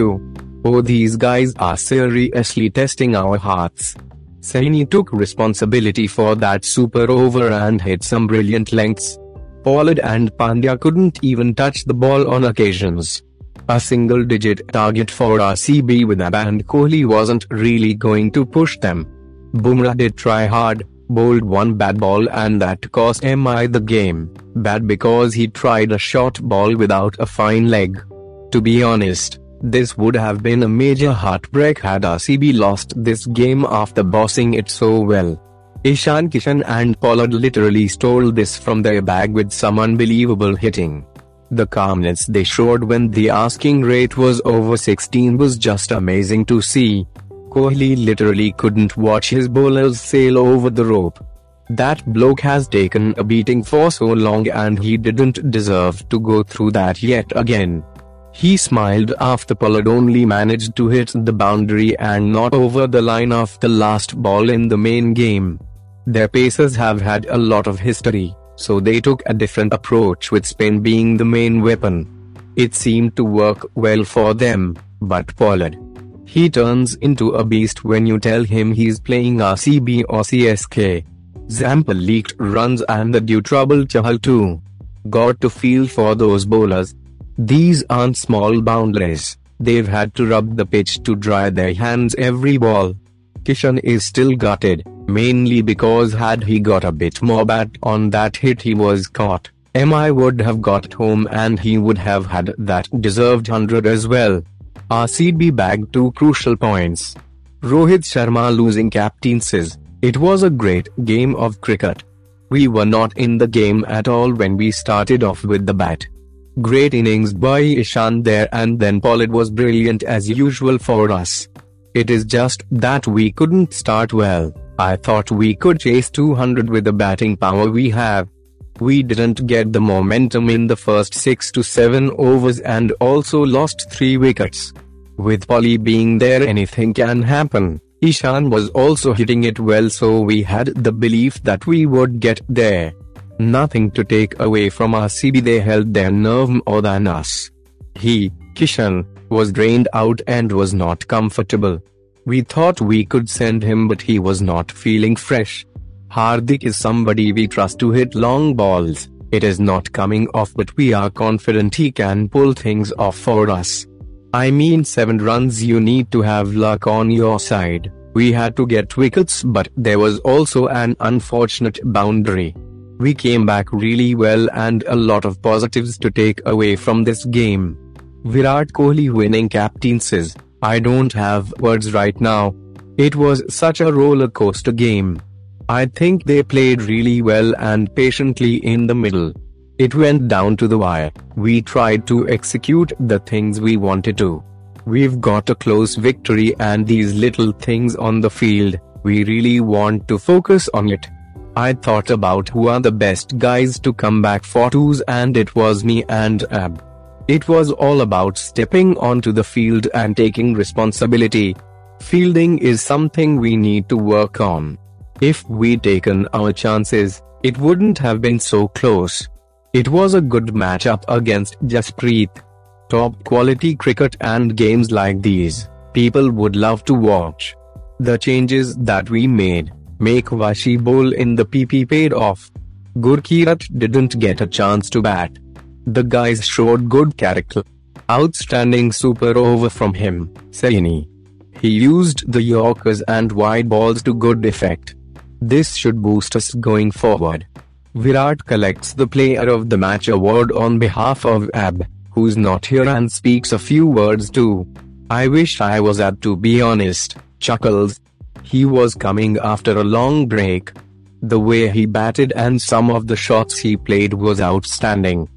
Oh, these guys are seriously testing our hearts. Saini took responsibility for that super over and hit some brilliant lengths. Pollard and Pandya couldn't even touch the ball on occasions. A single digit target for RCB with Ab and Kohli wasn't really going to push them. Bumrah did try hard, bowled one bad ball and that cost MI the game. Bad because he tried a short ball without a fine leg. To be honest, this would have been a major heartbreak had RCB lost this game after bossing it so well. Ishan Kishan and Pollard literally stole this from their bag with some unbelievable hitting. The calmness they showed when the asking rate was over 16 was just amazing to see. Kohli literally couldn't watch his bowlers sail over the rope. That bloke has taken a beating for so long and he didn't deserve to go through that yet again. He smiled after Pollard only managed to hit the boundary and not over the line of the last ball in the main game. Their pacers have had a lot of history so they took a different approach with spin being the main weapon. It seemed to work well for them, but Pollard. He turns into a beast when you tell him he's playing RCB or CSK. Zampa leaked runs and the due trouble Chahal too. Got to feel for those bowlers. These aren't small boundaries. They've had to rub the pitch to dry their hands every ball. Kishan is still gutted, mainly because had he got a bit more bat on that hit he was caught, MI would have got home and he would have had that deserved 100 as well. RCB bagged two crucial points. Rohit Sharma losing captain says, It was a great game of cricket. We were not in the game at all when we started off with the bat. Great innings by Ishan there and then Pollard was brilliant as usual for us. It is just that we couldn't start well. I thought we could chase 200 with the batting power we have. We didn't get the momentum in the first 6 to 7 overs and also lost 3 wickets. With Polly being there anything can happen. Ishan was also hitting it well so we had the belief that we would get there. Nothing to take away from RCB they held their nerve more than us. He, Kishan, was drained out and was not comfortable. We thought we could send him but he was not feeling fresh. Hardik is somebody we trust to hit long balls. It is not coming off but we are confident he can pull things off for us. I mean 7 runs you need to have luck on your side. We had to get wickets but there was also an unfortunate boundary. We came back really well and a lot of positives to take away from this game. Virat Kohli winning captain says, I don't have words right now. It was such a roller coaster game. I think they played really well and patiently in the middle. It went down to the wire. We tried to execute the things we wanted to. We've got a close victory and these little things on the field, we really want to focus on it. I thought about who are the best guys to come back for twos and it was me and Ab. It was all about stepping onto the field and taking responsibility. Fielding is something we need to work on. If we'd taken our chances, it wouldn't have been so close. It was a good matchup against Jasprit. Top quality cricket and games like these, people would love to watch. The changes that we made, make Vashi bowl in the PP paid off. Gurkeerat didn't get a chance to bat. The guys showed good character. Outstanding super over from him, Saini. He used the Yorkers and wide balls to good effect. This should boost us going forward. Virat collects the Player of the Match award on behalf of Ab, who's not here and speaks a few words too. I wish I was Ab to be honest, chuckles. He was coming after a long break. The way he batted and some of the shots he played was outstanding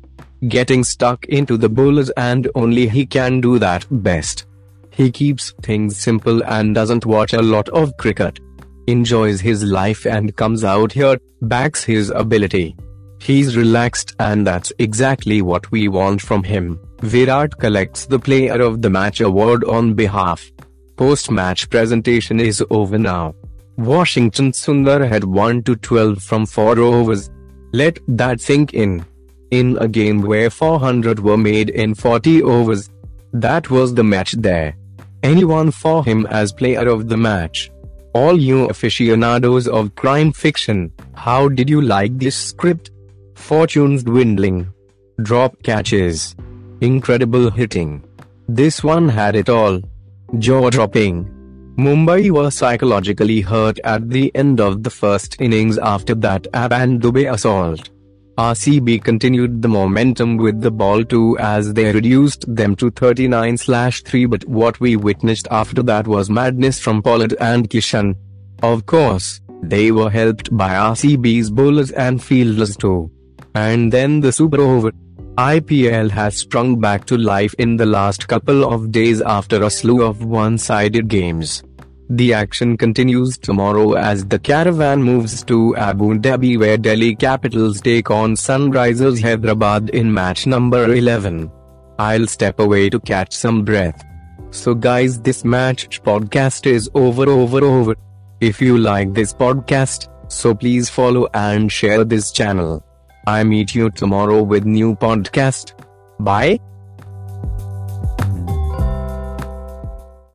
getting stuck into the bowlers and only he can do that best. He keeps things simple and doesn't watch a lot of cricket. Enjoys his life and comes out here, backs his ability. He's relaxed and that's exactly what we want from him. Virat collects the Player of the Match award on behalf. Post-match presentation is over now. Washington Sundar had 1 to 12 from 4 overs. Let that sink in. In a game where 400 were made in 40 overs, That was the match there. Anyone for him as player of the match. All you aficionados of crime fiction, how did you like this script? Fortunes dwindling. Drop catches. Incredible hitting. This one had it all. Jaw dropping. Mumbai were psychologically hurt at the end of the first innings after that Ab and Dubey assault. RCB continued the momentum with the ball too as they reduced them to 39-3 but what we witnessed after that was madness from Pollard and Kishan. Of course, they were helped by RCB's bowlers and fielders too. And then the super over. IPL has sprung back to life in the last couple of days after a slew of one-sided games. The action continues tomorrow as the caravan moves to Abu Dhabi where Delhi Capitals take on Sunrisers Hyderabad in match number 11. I'll step away to catch some breath. So guys this match podcast is over over over. If you like this podcast, so please follow and share this channel. I meet you tomorrow with new podcast. Bye.